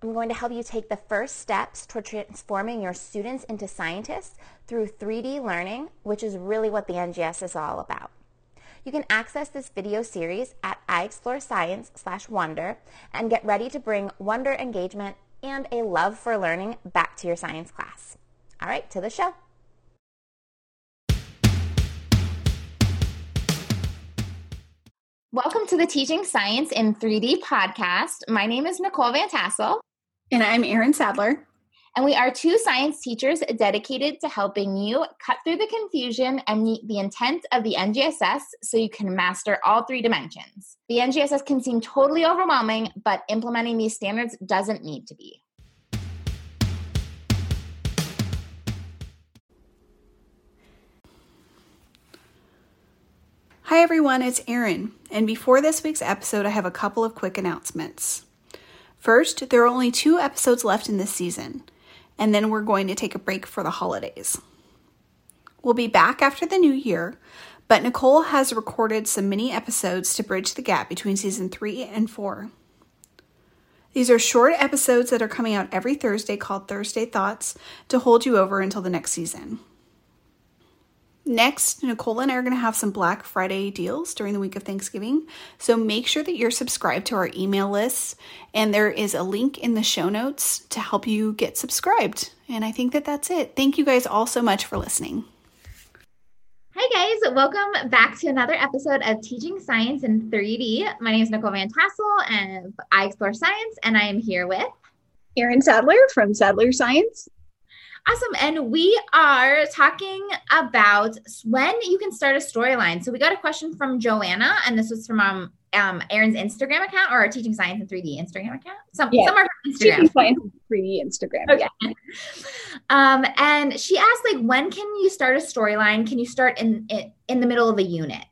I'm going to help you take the first steps toward transforming your students into scientists through 3D learning, which is really what the NGSS is all about. You can access this video series at iExploreScience slash wonder and get ready to bring wonder engagement and a love for learning back to your science class. All right, to the show. Welcome to the Teaching Science in 3D podcast. My name is Nicole Van Tassel. And I'm Erin Sadler. And we are two science teachers dedicated to helping you cut through the confusion and meet the intent of the NGSS so you can master all three dimensions. The NGSS can seem totally overwhelming, but implementing these standards doesn't need to be. Hi everyone, it's Erin. And before this week's episode, I have a couple of quick announcements. First, there are only two episodes left in this season, and then we're going to take a break for the holidays. We'll be back after the new year, but Nicole has recorded some mini episodes to bridge the gap between season three and four. These are short episodes that are coming out every Thursday called Thursday Thoughts to hold you over until the next season. Next, Nicole and I are going to have some Black Friday deals during the week of Thanksgiving. So make sure that you're subscribed to our email list. And there is a link in the show notes to help you get subscribed. And I think that that's it. Thank you guys all so much for listening. Hi, guys. Welcome back to another episode of Teaching Science in 3D. My name is Nicole Van Tassel, and I explore science, and I am here with Erin Sadler from Sadler Science. Awesome. And we are talking about when you can start a storyline. So we got a question from Joanna, and this was from um, um Erin's Instagram account or Teaching Science in 3D Instagram account. Some yeah. somewhere from Instagram. Teaching Science in 3D Instagram. Okay. Um, and she asked, like, when can you start a storyline? Can you start in, in in the middle of a unit?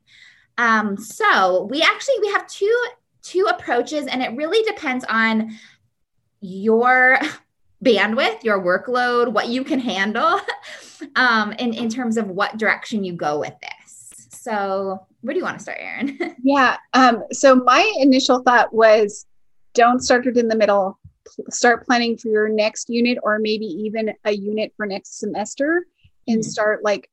Um, so we actually we have two two approaches, and it really depends on your bandwidth, your workload, what you can handle, um, in, in terms of what direction you go with this. So, where do you want to start, Erin? yeah. Um, so, my initial thought was don't start it in the middle. Start planning for your next unit or maybe even a unit for next semester and mm-hmm. start like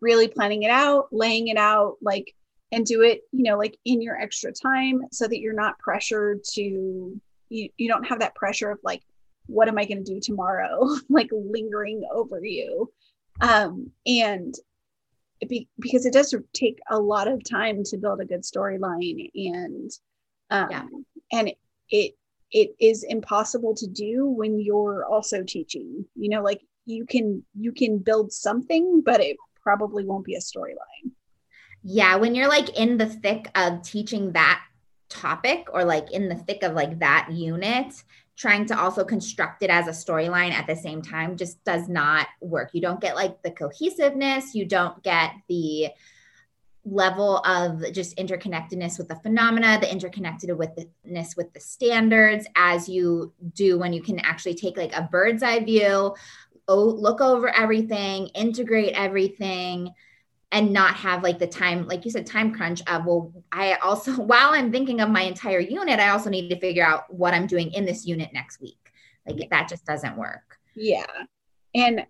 really planning it out, laying it out, like, and do it, you know, like in your extra time so that you're not pressured to, you, you don't have that pressure of like, what am I going to do tomorrow? like lingering over you. Um, and it be, because it does take a lot of time to build a good storyline and um, yeah. and it, it it is impossible to do when you're also teaching you know like you can you can build something but it probably won't be a storyline yeah when you're like in the thick of teaching that topic or like in the thick of like that unit trying to also construct it as a storyline at the same time just does not work. You don't get like the cohesiveness, you don't get the level of just interconnectedness with the phenomena, the interconnectedness with the standards as you do when you can actually take like a bird's eye view, look over everything, integrate everything and not have like the time like you said time crunch of well i also while i'm thinking of my entire unit i also need to figure out what i'm doing in this unit next week. Like that just doesn't work. Yeah. And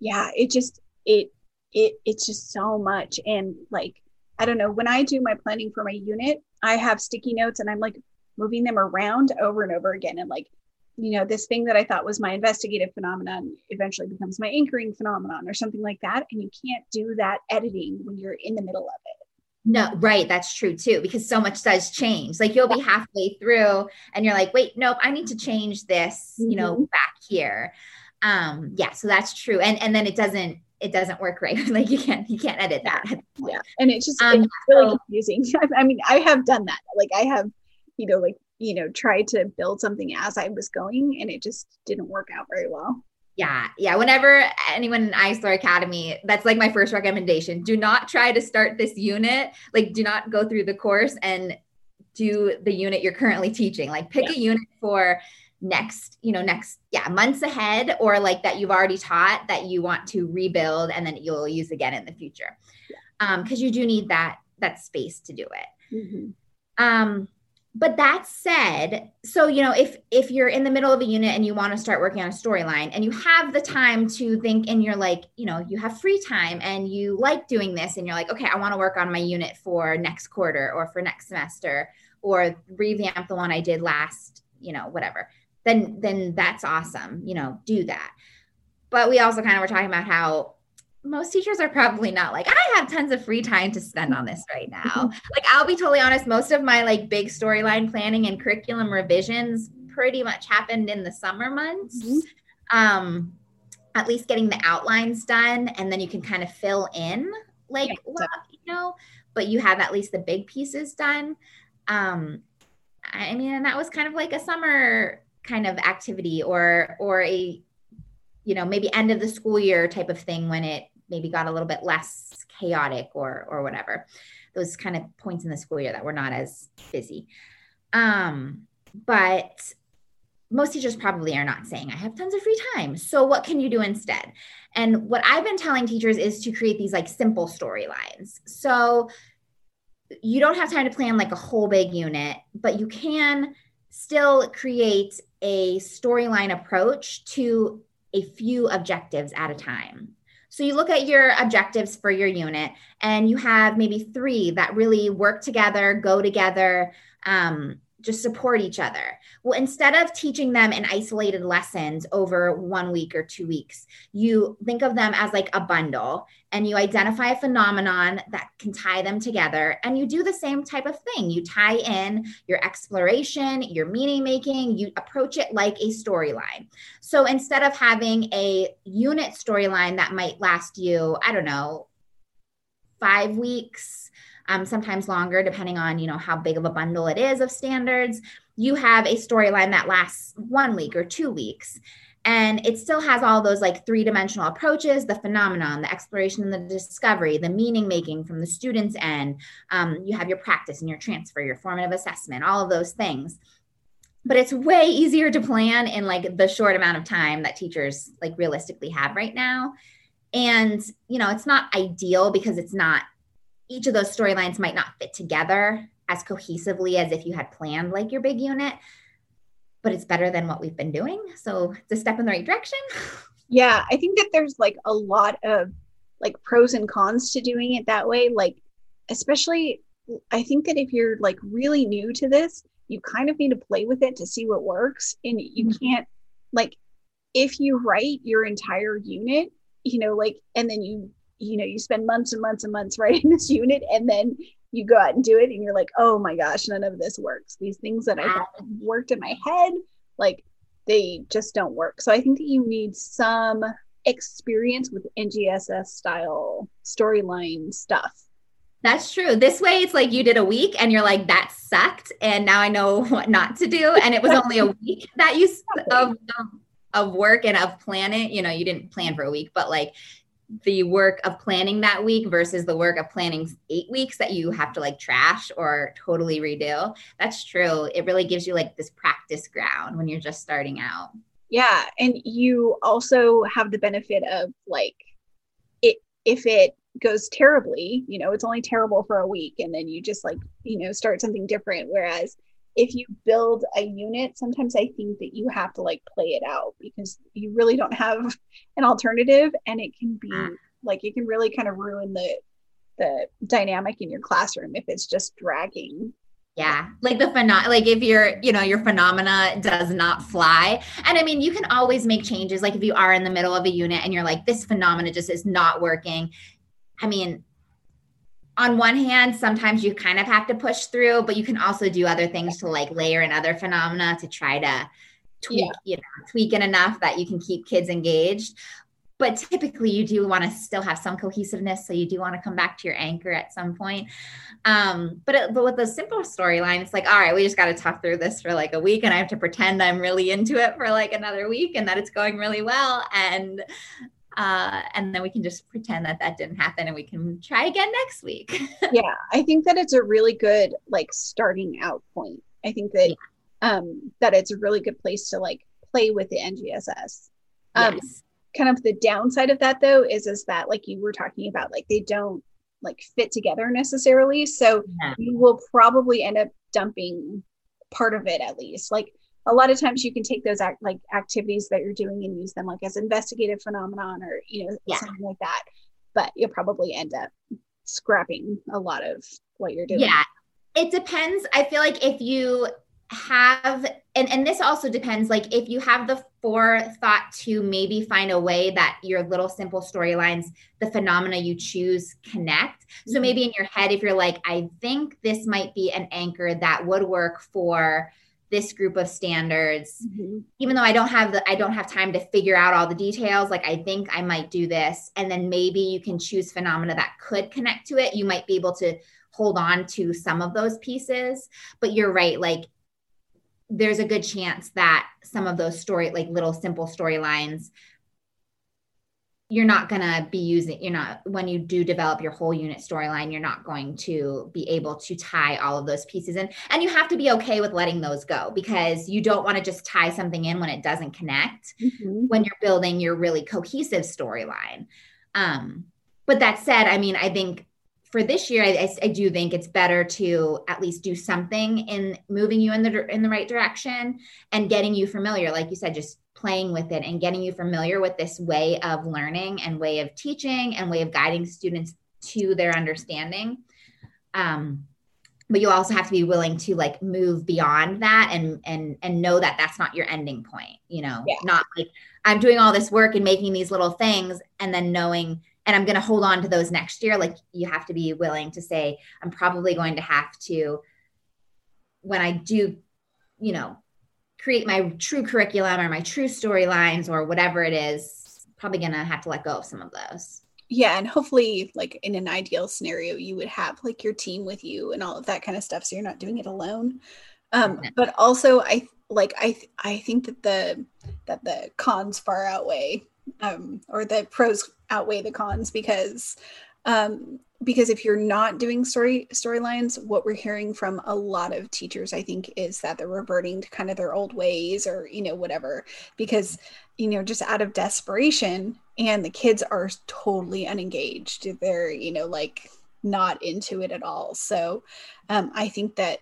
yeah it just it it it's just so much. And like i don't know when i do my planning for my unit i have sticky notes and i'm like moving them around over and over again and like you know this thing that i thought was my investigative phenomenon eventually becomes my anchoring phenomenon or something like that. And you can't do that editing when you're in the middle of it. No right. That's true too because so much does change. Like you'll be halfway through and you're like wait nope i need to change this you know mm-hmm. back here. Um yeah so that's true. And and then it doesn't it doesn't work right. Like you can't you can't edit that. Yeah. And it's just um, it's really so, confusing. I mean i have done that. Like i have you know like you know tried to build something as i was going and it just didn't work out very well Yeah, yeah. Whenever anyone in iExplore Academy, that's like my first recommendation. Do not try to start this unit. Like, do not go through the course and do the unit you're currently teaching. Like, pick yeah. a unit for next, you know, next, yeah, months ahead, or like that you've already taught that you want to rebuild and then you'll use again in the future. Yeah. Um, because you do need that that space to do it. Mm-hmm. Um, but that said so you know if if you're in the middle of a unit and you want to start working on a storyline and you have the time to think and you're like you know you have free time and you like doing this and you're like okay i want to work on my unit for next quarter or for next semester or revamp the one i did last you know whatever then then that's awesome you know do that. But we also kind of were talking about how most teachers are probably not like i have tons of free time to spend on this right now mm-hmm. like i'll be totally honest most of my like big storyline planning and curriculum revisions pretty much happened in the summer months mm-hmm. um at least getting the outlines done and then you can kind of fill in like yeah, well, you know but you have at least the big pieces done um i mean and that was kind of like a summer kind of activity or or a you know maybe end of the school year type of thing when it maybe got a little bit less chaotic or or whatever. Those kind of points in the school year that were not as busy. Um but most teachers probably are not saying i have tons of free time so what can you do instead? And what i've been telling teachers is to create these like simple storylines. So you don't have time to plan like a whole big unit but you can still create a storyline approach to a few objectives at a time so you look at your objectives for your unit and you have maybe three that really work together, go together, um, just support each other. Well, instead of teaching them in isolated lessons over one week or two weeks, you think of them as like a bundle and you identify a phenomenon that can tie them together. And you do the same type of thing. You tie in your exploration, your meaning making, you approach it like a storyline. So instead of having a unit storyline that might last you, I don't know, five weeks, um, sometimes longer, depending on you know how big of a bundle it is of standards. You have a storyline that lasts one week or two weeks. And it still has all those like three dimensional approaches the phenomenon, the exploration and the discovery, the meaning making from the student's end. Um, you have your practice and your transfer, your formative assessment, all of those things but it's way easier to plan in like the short amount of time that teachers like realistically have right now and you know it's not ideal because it's not each of those storylines might not fit together as cohesively as if you had planned like your big unit, but it's better than what we've been doing. So it's a step in the right direction. Yeah, I think that there's like a lot of like pros and cons to doing it that way. Like, especially, I think that if you're like really new to this, you kind of need to play with it to see what works. And you mm-hmm. can't, like, if you write your entire unit, you know, like, and then you you know you spend months and months and months writing this unit and then you go out and do it and you're like oh my gosh none of this works these things that i thought worked in my head like they just don't work so i think that you need some experience with ngss style storyline stuff that's true. This way, it's like you did a week and you're like, that sucked. And now I know what not to do. And it was only a week that you of, of, of work and of planning. You know, you didn't plan for a week, but like the work of planning that week versus the work of planning eight weeks that you have to like trash or totally redo. That's true. It really gives you like this practice ground when you're just starting out. Yeah. And you also have the benefit of like it if it goes terribly, you know, it's only terrible for a week and then you just like, you know, start something different. Whereas if you build a unit, sometimes I think that you have to like play it out because you really don't have an alternative and it can be mm. like it can really kind of ruin the the dynamic in your classroom if it's just dragging yeah, like the phenom like if your, you know, your phenomena does not fly. And I mean, you can always make changes. Like if you are in the middle of a unit and you're like, this phenomena just is not working. I mean, on one hand, sometimes you kind of have to push through, but you can also do other things to like layer in other phenomena to try to tweak, yeah. you know, tweak it enough that you can keep kids engaged. but typically you do want to still have some cohesiveness so you do want to come back to your anchor at some point um, but, it, but with the simple storyline it's like all right we just got to talk through this for like a week and i have to pretend i'm really into it for like another week and that it's going really well and uh, and then we can just pretend that that didn't happen and we can try again next week. Yeah i think that it's a really good like starting out point. I think that yeah. um that it's a really good place to like play with the ngss um, yes. kind of the downside of that though is is that like you were talking about like they don't like fit together necessarily. So yeah. you will probably end up dumping part of it at least. Like a lot of times you can take those act like activities that you're doing and use them like as investigative phenomenon or you know yeah. something like that but you'll probably end up scrapping a lot of what you're doing yeah it depends i feel like if you have and and this also depends like if you have the forethought to maybe find a way that your little simple storylines the phenomena you choose connect so mm-hmm. maybe in your head if you're like i think this might be an anchor that would work for this group of standards. Mm-hmm. even though i don't have the i don't have time to figure out all the details like i think i might do this. And then maybe you can choose phenomena that could connect to it. You might be able to hold on to some of those pieces. But you're right like there's a good chance that some of those story like little simple storylines you're not going to be using you're not when you do develop your whole unit storyline you're not going to be able to tie all of those pieces in and you have to be okay with letting those go because you don't want to just tie something in when it doesn't connect mm-hmm. when you're building your really cohesive storyline um but that said i mean i think for this year, I, I, do think it's better to at least do something in moving you in the in the right direction and getting you familiar. Like you said, just playing with it and getting you familiar with this way of learning and way of teaching and way of guiding students to their understanding. Um, but you also have to be willing to like move beyond that and and and know that that's not your ending point. You know, yeah. not like I'm doing all this work and making these little things and then knowing and I'm going to hold on to those next year. Like you have to be willing to say, I'm probably going to have to, when I do, you know, create my true curriculum or my true storylines or whatever it is, probably going to have to let go of some of those. Yeah. And hopefully, like in an ideal scenario, you would have like your team with you and all of that kind of stuff. So you're not doing it alone. Um, but also, I like, I, I think that the, that the cons far outweigh um, or the pros outweigh the cons because um, because if you're not doing story storylines, what we're hearing from a lot of teachers, I think, is that they're reverting to kind of their old ways or you know whatever because you know just out of desperation and the kids are totally unengaged. They're you know like not into it at all. So um, I think that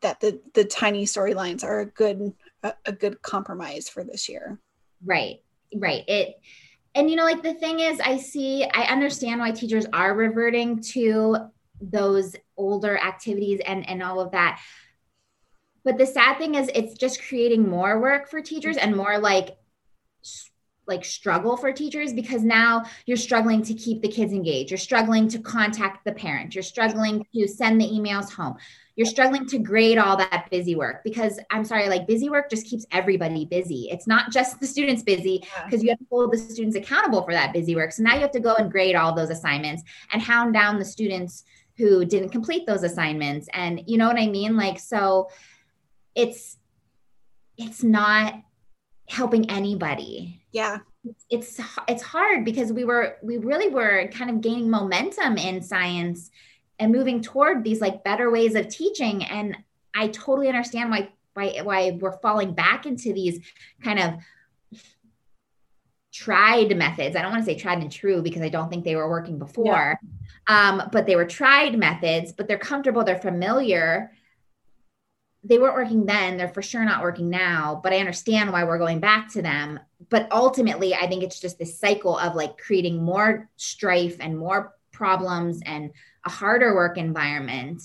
that the the tiny storylines are a good a, a good compromise for this year. Right right it and you know like the thing is i see i understand why teachers are reverting to those older activities and and all of that. But the sad thing is it's just creating more work for teachers and more like like struggle for teachers because now you're struggling to keep the kids engaged. You're struggling to contact the parent. You're struggling to send the emails home you're struggling to grade all that busy work because I'm sorry, like busy work just keeps everybody busy. It's not just the students busy because you have to hold the students accountable for that busy work. So now you have to go and grade all those assignments and hound down the students who didn't complete those assignments. And you know what I mean? Like, so it's, it's not helping anybody. Yeah. It's it's hard because we were we really were kind of gaining momentum in science and moving toward these like better ways of teaching. And i totally understand why why why we're falling back into these kind of tried methods. I don't want to say tried and true because i don't think they were working before. Yeah. um, but they were tried methods but they're comfortable they're familiar. They weren't working then they're for sure not working now but i understand why we're going back to them. But ultimately i think it's just this cycle of like creating more strife and more problems and a harder work environment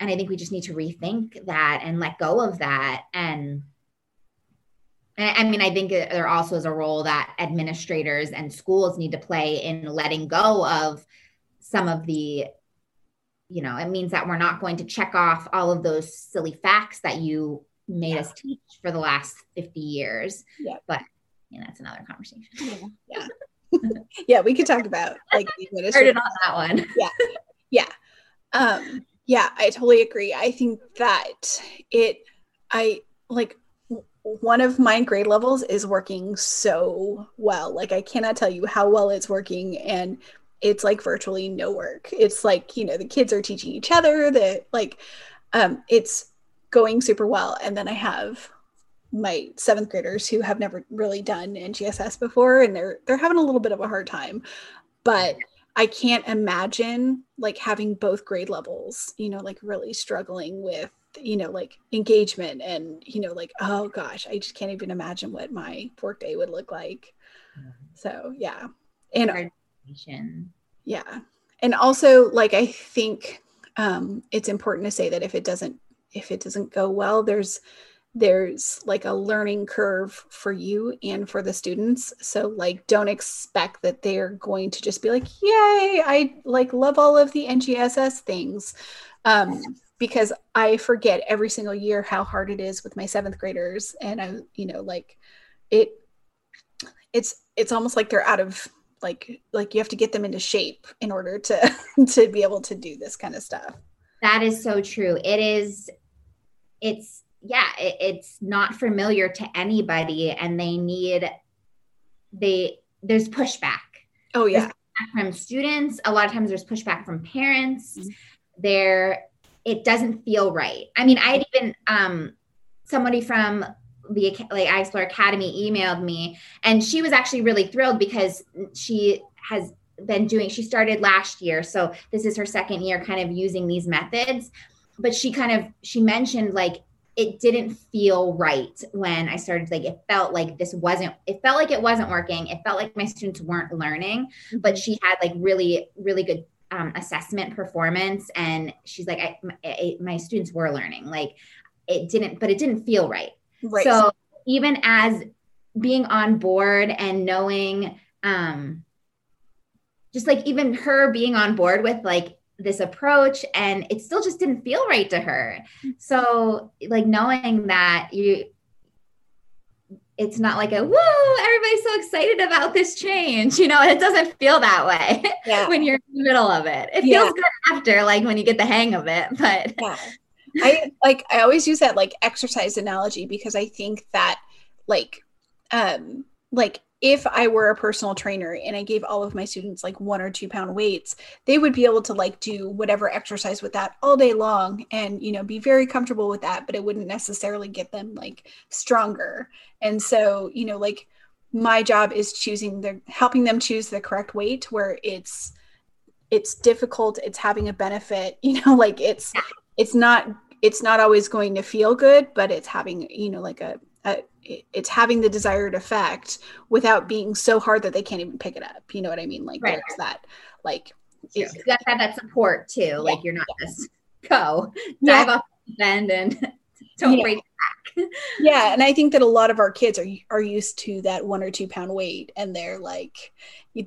and i think we just need to rethink that and let go of that and I mean, I think there also is a role that administrators and schools need to play in letting go of some of the, you know, it means that we're not going to check off all of those silly facts that you made yeah. us teach for the last 50 years. Yeah. But you know, that's another conversation. Yeah. yeah, we could talk about like the Heard it on that one. Yeah. Yeah. Um, yeah, I totally agree. I think that it I like one of my grade levels is working so well. Like I cannot tell you how well it's working and it's like virtually no work. It's like, you know, the kids are teaching each other that like um it's going super well. And then I have my seventh graders who have never really done NGSS before and they're they're having a little bit of a hard time. But I can't imagine like having both grade levels, you know, like really struggling with, you know, like engagement and, you know, like, oh gosh, I just can't even imagine what my work day would look like. Mm-hmm. So yeah. And yeah. And also like I think um it's important to say that if it doesn't if it doesn't go well, there's there's like a learning curve for you and for the students. So like don't expect that they're going to just be like yay i like love all of the ngss things. Um, because i forget every single year how hard it is with my seventh graders. And i you know like it it's it's almost like they're out of like like you have to get them into shape in order to to be able to do this kind of stuff. That is so true. It is it's yeah, it, it's not familiar to anybody and they need they there's pushback. Oh yeah. From students, a lot of times there's pushback from parents. Mm-hmm. There it doesn't feel right. I mean, I had even um somebody from the like iExplore Academy emailed me and she was actually really thrilled because she has been doing she started last year so this is her second year kind of using these methods but she kind of she mentioned like it didn't feel right when I started like it felt like this wasn't it felt like it wasn't working. It felt like my students weren't learning, but mm-hmm. she had like really really good um, assessment performance and she's like I, my, my students were learning. Like it didn't but it didn't feel right. Right. So even as being on board and knowing um just like even her being on board with like this approach and it still just didn't feel right to her so like knowing that you it's not like a whoa everybody's so excited about this change you know it doesn't feel that way yeah. when you're in the middle of it it yeah. feels good after like when you get the hang of it but yeah. i like i always use that like exercise analogy because i think that like um like if I were a personal trainer and I gave all of my students like one or two pound weights, they would be able to like do whatever exercise with that all day long and, you know, be very comfortable with that, but it wouldn't necessarily get them like stronger. And so, you know, like my job is choosing the helping them choose the correct weight where it's it's difficult, it's having a benefit, you know, like it's it's not it's not always going to feel good, but it's having, you know, like a, a it's having the desired effect without being so hard that they can't even pick it up. You know what I mean? Like right. there's that like you have to have that support too. Yeah. Like you're not yeah. just go dive yeah. off the bend and don't break back. yeah, and I think that a lot of our kids are are used to that one or two pound weight, and they're like,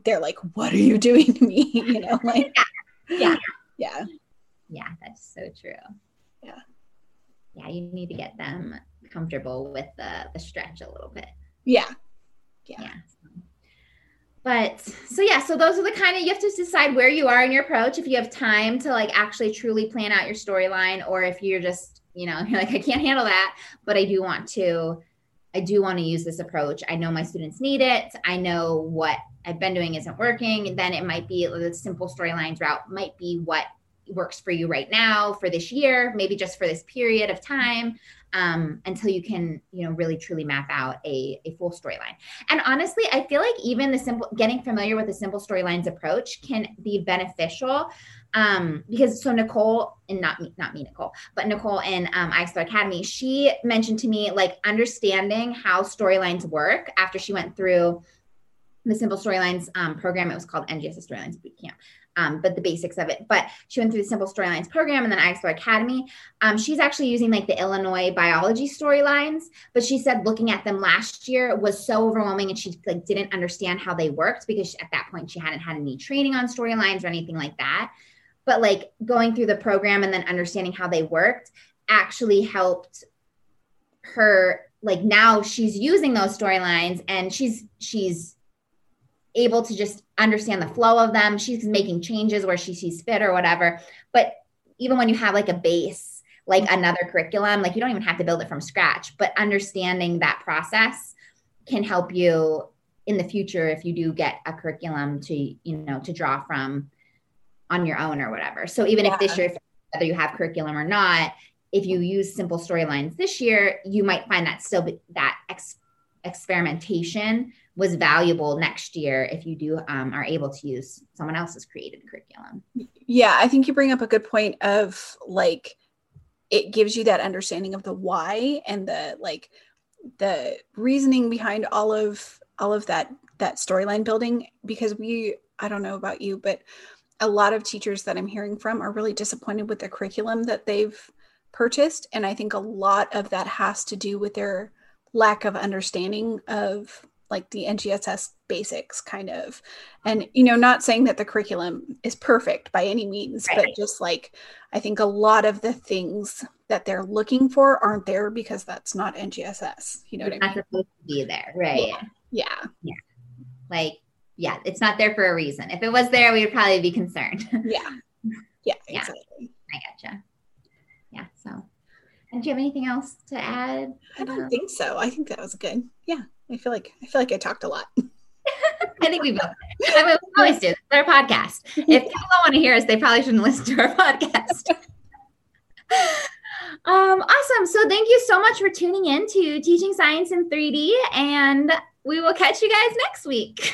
they're like, "What are you doing to me?" You know, like, yeah, yeah, yeah. That's so true. Yeah, yeah. You need to get them comfortable with the, the stretch a little bit. Yeah. Yeah. yeah. But so yeah, so those are the kind of you have to decide where you are in your approach. If you have time to like actually truly plan out your storyline, or if you're just, you know, you're like, I can't handle that, but I do want to, I do want to use this approach. I know my students need it. I know what I've been doing isn't working. Then it might be the simple storylines route might be what works for you right now for this year, maybe just for this period of time um, until you can, you know, really truly map out a, a full storyline. And honestly, I feel like even the simple getting familiar with the simple storylines approach can be beneficial um because so nicole and not me not me nicole but nicole in um Academy she mentioned to me like understanding how storylines work after she went through the simple storylines um, program it was called ngss storylines bootcamp um, but the basics of it. But she went through the Simple Storylines program and then iExplore Academy. Um, she's actually using like the Illinois biology storylines, but she said looking at them last year was so overwhelming and she like didn't understand how they worked because at that point she hadn't had any training on storylines or anything like that. But like going through the program and then understanding how they worked actually helped her like now she's using those storylines and she's she's able to just understand the flow of them. She's making changes where she sees fit or whatever. But even when you have like a base, like Mm-hmm. another curriculum, like you don't even have to build it from scratch, but understanding that process can help you in the future if you do get a curriculum to, you know, to draw from on your own or whatever. So even if this year, whether you have curriculum or not, if you use simple storylines this year, you might find that still be, that ex- experimentation was valuable next year if you do um, are able to use someone else's created curriculum. Yeah, I think you bring up a good point of like it gives you that understanding of the why and the like the reasoning behind all of all of that that storyline building because we I don't know about you but a lot of teachers that I'm hearing from are really disappointed with the curriculum that they've purchased and I think a lot of that has to do with their lack of understanding of like the NGSS basics kind of and you know not saying that the curriculum is perfect by any means but just like i think a lot of the things that they're looking for aren't there because that's not ngss you know what i It's not supposed to be there, right? yeah Yeah. Like, yeah, it's not there for a reason. If it was there, we would probably be concerned. yeah yeah Yeah. I gotcha. Yeah. So, and do you have anything else to add? i don't think so i think that was good yeah i feel like i feel like i talked a lot I think we both. I mean, we always do. It's our podcast. If people don't want to hear us, they probably shouldn't listen to our podcast. um, awesome. So thank you so much for tuning in to Teaching Science in 3D, and we will catch you guys next week.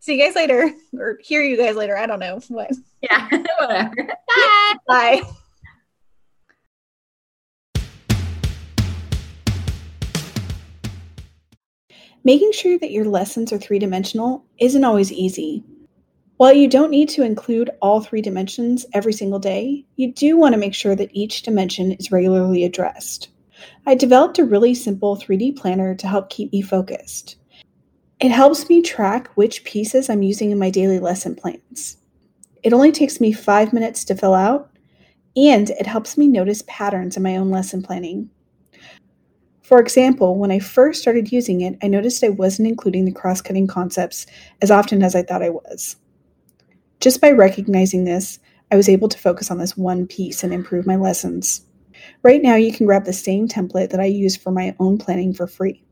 see you guys later or hear you guys later i don't know what yeah, whatever. Bye. bye Making sure that your lessons are three dimensional isn't always easy. While you don't need to include all three dimensions every single day, you do want to make sure that each dimension is regularly addressed. I developed a really simple 3D planner to help keep me focused. It helps me track which pieces I'm using in my daily lesson plans. It only takes me five minutes to fill out, and it helps me notice patterns in my own lesson planning. For example, when I first started using it, I noticed I wasn't including the cross cutting concepts as often as I thought I was. Just by recognizing this, I was able to focus on this one piece and improve my lessons. Right now, you can grab the same template that I use for my own planning for free.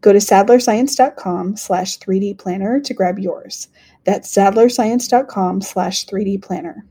Go to sadlerscience.com slash 3D planner to grab yours. That's sadlerscience.com slash 3D planner.